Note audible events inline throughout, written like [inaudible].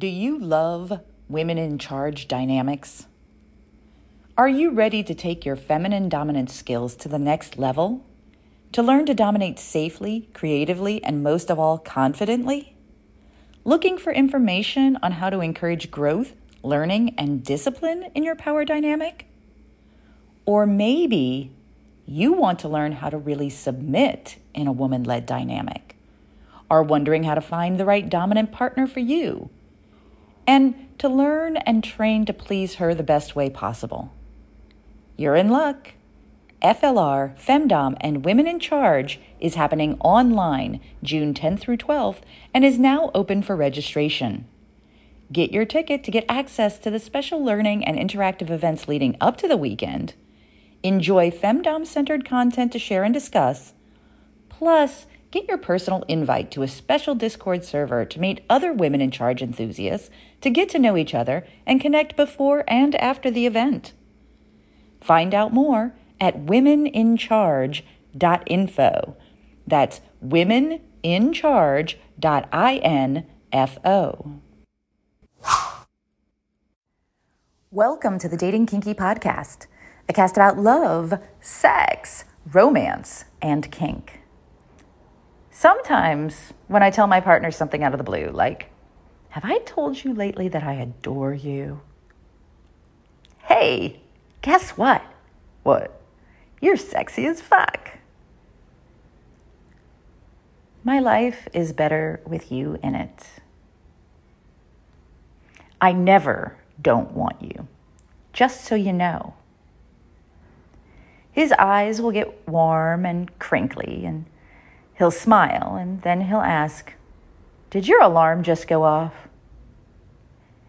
Do you love women in charge dynamics? Are you ready to take your feminine dominance skills to the next level? To learn to dominate safely, creatively, and most of all, confidently? Looking for information on how to encourage growth, learning, and discipline in your power dynamic? Or maybe you want to learn how to really submit in a woman led dynamic? Are wondering how to find the right dominant partner for you? And to learn and train to please her the best way possible. You're in luck. FLR, Femdom, and Women in Charge is happening online June 10th through 12th and is now open for registration. Get your ticket to get access to the special learning and interactive events leading up to the weekend. Enjoy Femdom centered content to share and discuss. Plus, get your personal invite to a special Discord server to meet other women in charge enthusiasts, to get to know each other, and connect before and after the event. Find out more at womenincharge.info. That's womenincharge.info. Welcome to the Dating Kinky Podcast, a cast about love, sex, romance, and kink. Sometimes when I tell my partner something out of the blue, like, Have I told you lately that I adore you? Hey, guess what? What? You're sexy as fuck. My life is better with you in it. I never don't want you, just so you know. His eyes will get warm and crinkly, and he'll smile, and then he'll ask, Did your alarm just go off?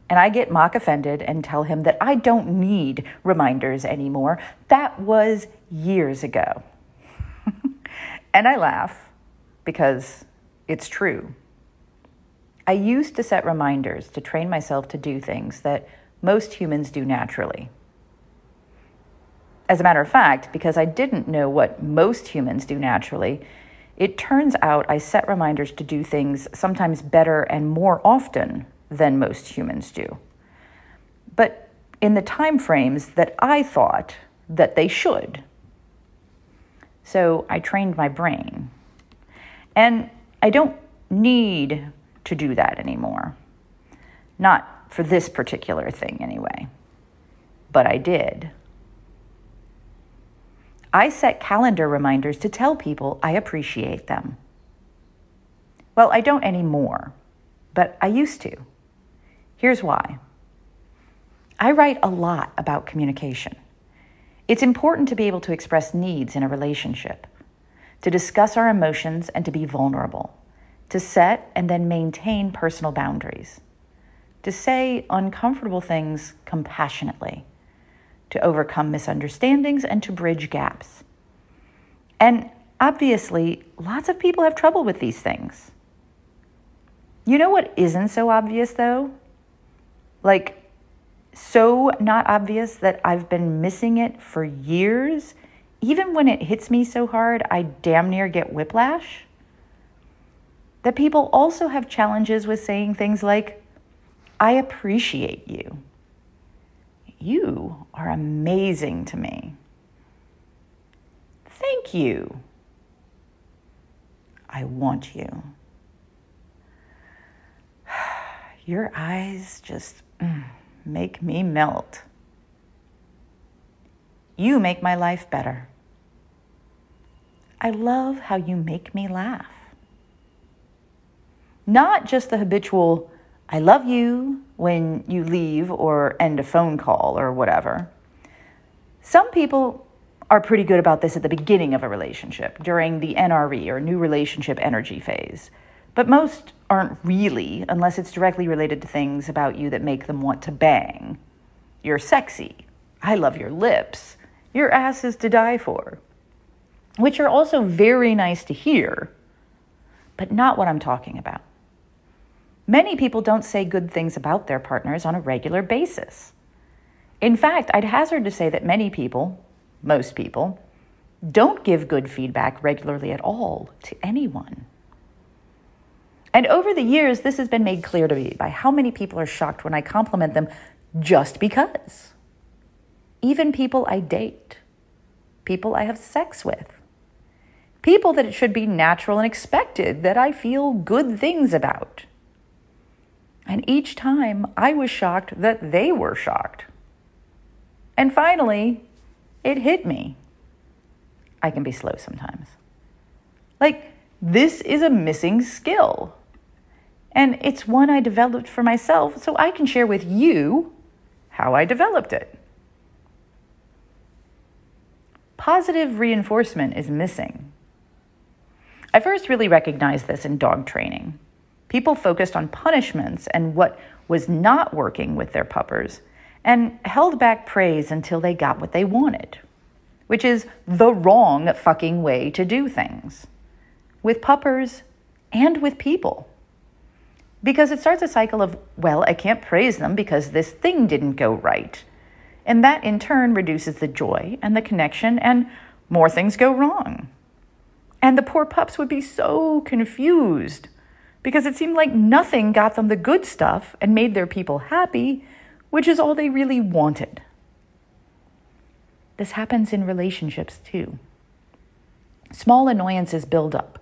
And I get mock offended and tell him that I don't need reminders anymore. That was years ago. [laughs] and I laugh because it's true. I used to set reminders to train myself to do things that most humans do naturally. As a matter of fact, because I didn't know what most humans do naturally, it turns out I set reminders to do things sometimes better and more often than most humans do. But in the time frames that I thought that they should. So I trained my brain. And I don't need to do that anymore. Not for this particular thing, anyway. But I did. I set calendar reminders to tell people I appreciate them. Well, I don't anymore, but I used to. Here's why I write a lot about communication. It's important to be able to express needs in a relationship, to discuss our emotions and to be vulnerable, to set and then maintain personal boundaries, to say uncomfortable things compassionately, to overcome misunderstandings and to bridge gaps. And obviously, lots of people have trouble with these things. You know what isn't so obvious though? Like, so not obvious that I've been missing it for years. Even when it hits me so hard, I damn near get whiplash. That people also have challenges with saying things like, I appreciate you. You are amazing to me. Thank you. I want you. [sighs] Your eyes just mm, make me melt. You make my life better. I love how you make me laugh. Not just the habitual, I love you when you leave or end a phone call or whatever. Some people are pretty good about this at the beginning of a relationship, during the NRE or new relationship energy phase. But most aren't really, unless it's directly related to things about you that make them want to bang. You're sexy. I love your lips. Your ass is to die for. Which are also very nice to hear, but not what I'm talking about. Many people don't say good things about their partners on a regular basis. In fact, I'd hazard to say that many people, most people, don't give good feedback regularly at all to anyone. And over the years, this has been made clear to me by how many people are shocked when I compliment them just because. Even people I date, people I have sex with, people that it should be natural and expected that I feel good things about. And each time I was shocked that they were shocked. And finally, it hit me. I can be slow sometimes. Like, this is a missing skill. And it's one I developed for myself so I can share with you how I developed it. Positive reinforcement is missing. I first really recognized this in dog training. People focused on punishments and what was not working with their puppers and held back praise until they got what they wanted, which is the wrong fucking way to do things with puppers and with people. Because it starts a cycle of, well, I can't praise them because this thing didn't go right. And that in turn reduces the joy and the connection, and more things go wrong. And the poor pups would be so confused because it seemed like nothing got them the good stuff and made their people happy, which is all they really wanted. This happens in relationships too. Small annoyances build up,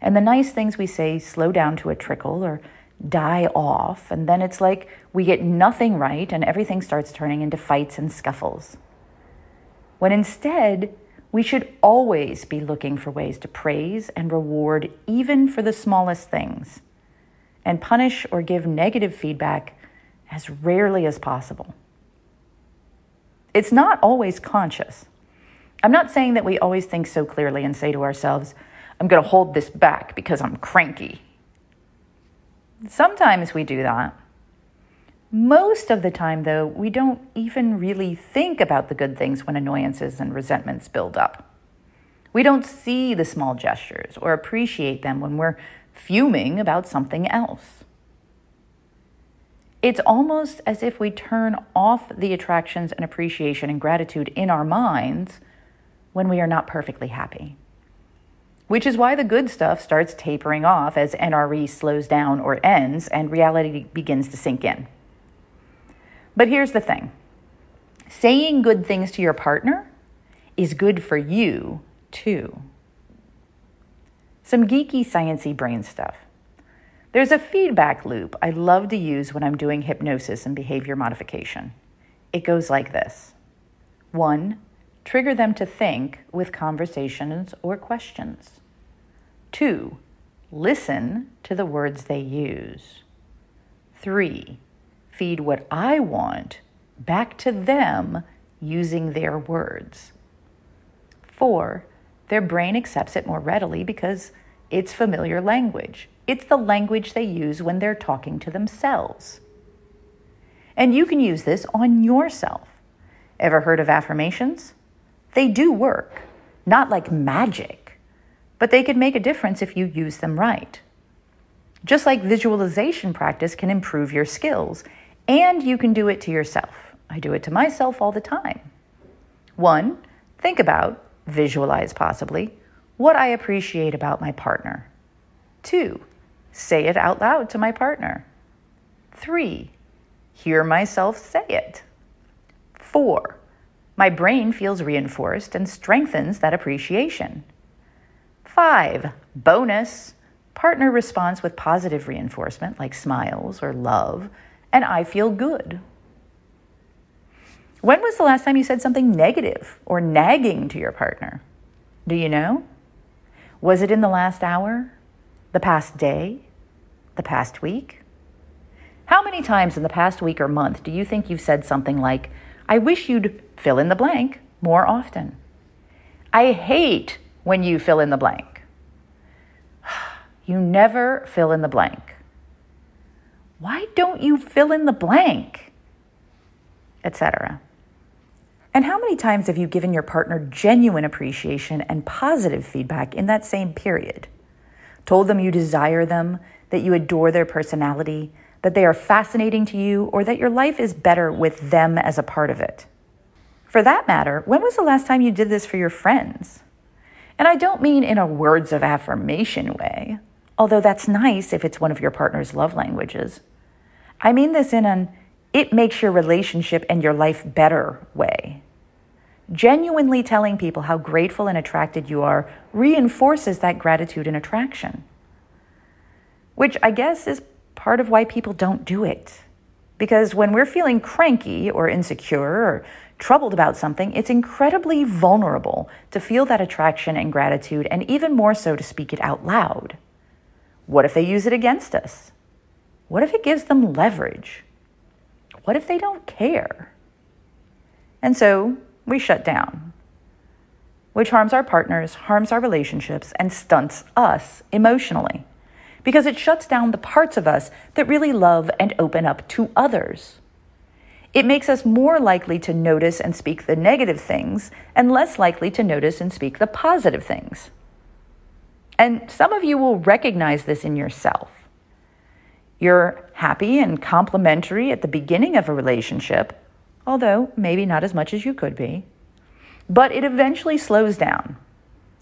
and the nice things we say slow down to a trickle or die off, and then it's like we get nothing right and everything starts turning into fights and scuffles. When instead, we should always be looking for ways to praise and reward even for the smallest things, and punish or give negative feedback as rarely as possible. It's not always conscious. I'm not saying that we always think so clearly and say to ourselves, I'm going to hold this back because I'm cranky. Sometimes we do that. Most of the time, though, we don't even really think about the good things when annoyances and resentments build up. We don't see the small gestures or appreciate them when we're fuming about something else. It's almost as if we turn off the attractions and appreciation and gratitude in our minds when we are not perfectly happy which is why the good stuff starts tapering off as NRE slows down or ends and reality begins to sink in. But here's the thing saying good things to your partner is good for you too. Some geeky, sciency brain stuff. There's a feedback loop I love to use when I'm doing hypnosis and behavior modification. It goes like this one, trigger them to think with conversations or questions. Two, listen to the words they use. Three, feed what I want back to them using their words. Four, their brain accepts it more readily because it's familiar language. It's the language they use when they're talking to themselves. And you can use this on yourself. Ever heard of affirmations? They do work, not like magic but they can make a difference if you use them right. Just like visualization practice can improve your skills, and you can do it to yourself. I do it to myself all the time. One, think about, visualize possibly, what I appreciate about my partner. Two, say it out loud to my partner. Three, hear myself say it. Four, my brain feels reinforced and strengthens that appreciation. Five, bonus, partner responds with positive reinforcement like smiles or love, and I feel good. When was the last time you said something negative or nagging to your partner? Do you know? Was it in the last hour? The past day? The past week? How many times in the past week or month do you think you've said something like, I wish you'd fill in the blank more often? I hate when you fill in the blank. [sighs] You never fill in the blank. Why don't you fill in the blank? Etc. And how many times have you given your partner genuine appreciation and positive feedback in that same period? Told them you desire them, that you adore their personality, that they are fascinating to you, or that your life is better with them as a part of it? For that matter, when was the last time you did this for your friends? And I don't mean in a words of affirmation way. Although that's nice if it's one of your partner's love languages. I mean this in an it makes your relationship and your life better way. Genuinely telling people how grateful and attracted you are reinforces that gratitude and attraction, which I guess is part of why people don't do it. Because when we're feeling cranky or insecure or troubled about something, it's incredibly vulnerable to feel that attraction and gratitude, and even more so to speak it out loud. What if they use it against us? What if it gives them leverage? What if they don't care? And so we shut down, which harms our partners, harms our relationships, and stunts us emotionally because it shuts down the parts of us that really love and open up to others. It makes us more likely to notice and speak the negative things and less likely to notice and speak the positive things. And some of you will recognize this in yourself. You're happy and complimentary at the beginning of a relationship, although maybe not as much as you could be. But it eventually slows down.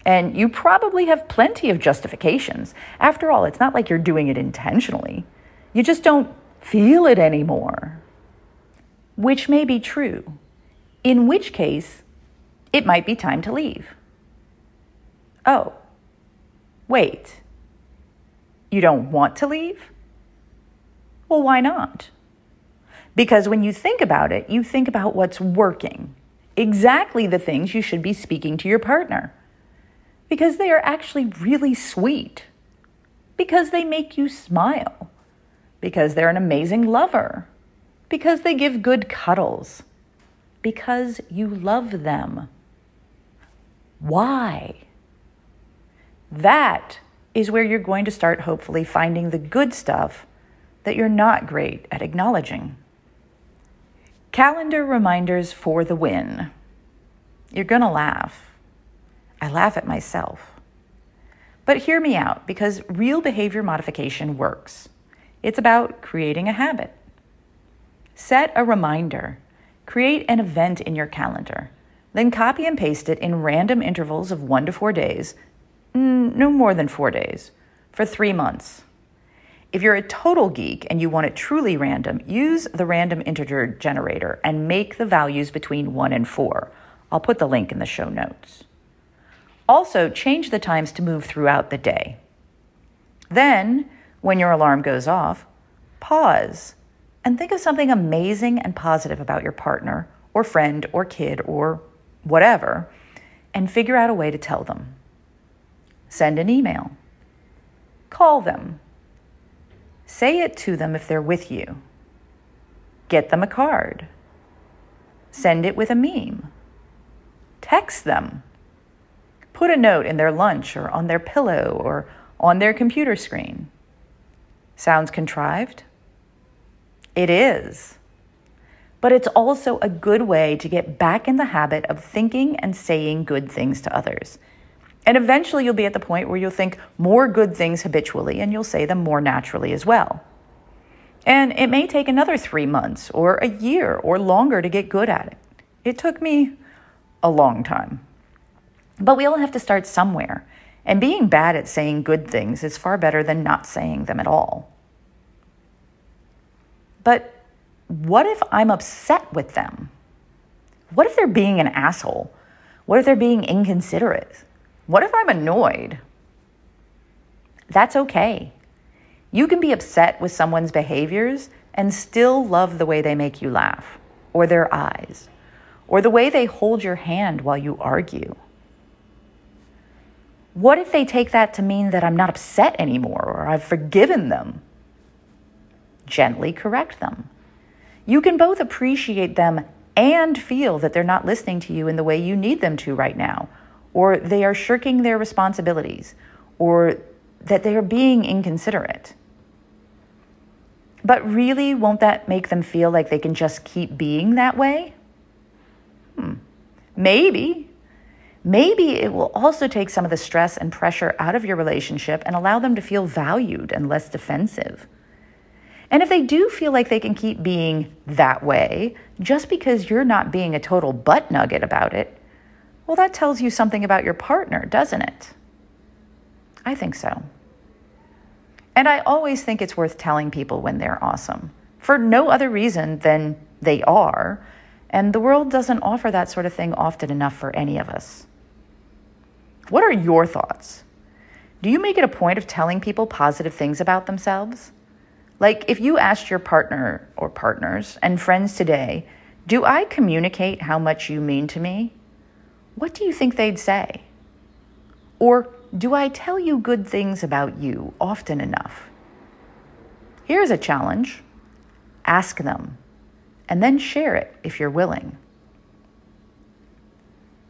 And you probably have plenty of justifications. After all, it's not like you're doing it intentionally. You just don't feel it anymore. Which may be true, in which case, it might be time to leave. Oh, wait. You don't want to leave? Well, why not? Because when you think about it, you think about what's working, exactly the things you should be speaking to your partner. Because they are actually really sweet. Because they make you smile. Because they're an amazing lover. Because they give good cuddles. Because you love them. Why? That is where you're going to start hopefully finding the good stuff that you're not great at acknowledging. Calendar reminders for the win. You're going to laugh. I laugh at myself. But hear me out because real behavior modification works. It's about creating a habit. Set a reminder. Create an event in your calendar. Then copy and paste it in random intervals of one to four days, Mm, no more than four days, for three months. If you're a total geek and you want it truly random, use the random integer generator and make the values between 1 and 4. I'll put the link in the show notes. Also, change the times to move throughout the day. Then, when your alarm goes off, pause and think of something amazing and positive about your partner or friend or kid or whatever and figure out a way to tell them. Send an email. Call them Say it to them if they're with you. Get them a card. Send it with a meme. Text them. Put a note in their lunch or on their pillow or on their computer screen. Sounds contrived? It is. But it's also a good way to get back in the habit of thinking and saying good things to others and eventually you'll be at the point where you'll think more good things habitually and you'll say them more naturally as well. And it may take another three months or a year or longer to get good at it. It took me a long time. But we all have to start somewhere. And being bad at saying good things is far better than not saying them at all. But what if I'm upset with them? What if they're being an asshole? What if they're being inconsiderate? What if I'm annoyed? That's okay. You can be upset with someone's behaviors and still love the way they make you laugh, or their eyes, or the way they hold your hand while you argue. What if they take that to mean that I'm not upset anymore or I've forgiven them? Gently correct them. You can both appreciate them and feel that they're not listening to you in the way you need them to right now, or they are shirking their responsibilities, or that they are being inconsiderate. But really, won't that make them feel like they can just keep being that way? Hmm. Maybe. Maybe it will also take some of the stress and pressure out of your relationship and allow them to feel valued and less defensive. And if they do feel like they can keep being that way just because you're not being a total butt nugget about it, well, that tells you something about your partner, doesn't it? I think so. And I always think it's worth telling people when they're awesome for no other reason than they are. And the world doesn't offer that sort of thing often enough for any of us. What are your thoughts? Do you make it a point of telling people positive things about themselves? Like if you asked your partner or partners and friends today, do I communicate how much you mean to me? What do you think they'd say? Or do I tell you good things about you often enough? Here's a challenge ask them, and then share it if you're willing.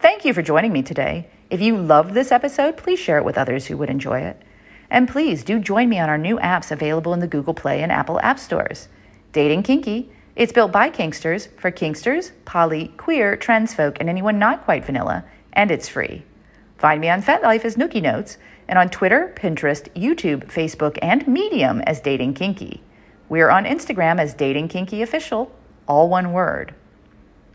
Thank you for joining me today. If you loved this episode, please share it with others who would enjoy it. And please do join me on our new apps available in the Google Play and Apple App Stores. Dating Kinky. It's built by Kinksters for Kinksters, poly, queer, trans folk, and anyone not quite vanilla, and it's free. Find me on FetLife as Nookie Notes, and on Twitter, Pinterest, YouTube, Facebook, and Medium as Dating Kinky. We're on Instagram as Dating Kinky Official, all one word.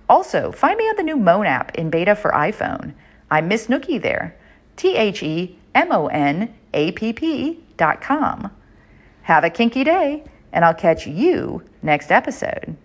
Also, find me on the new Moan app in beta for iPhone. I'm Miss Nookie there. T H E M O N A P P dot com. Have a kinky day, and I'll catch you next episode.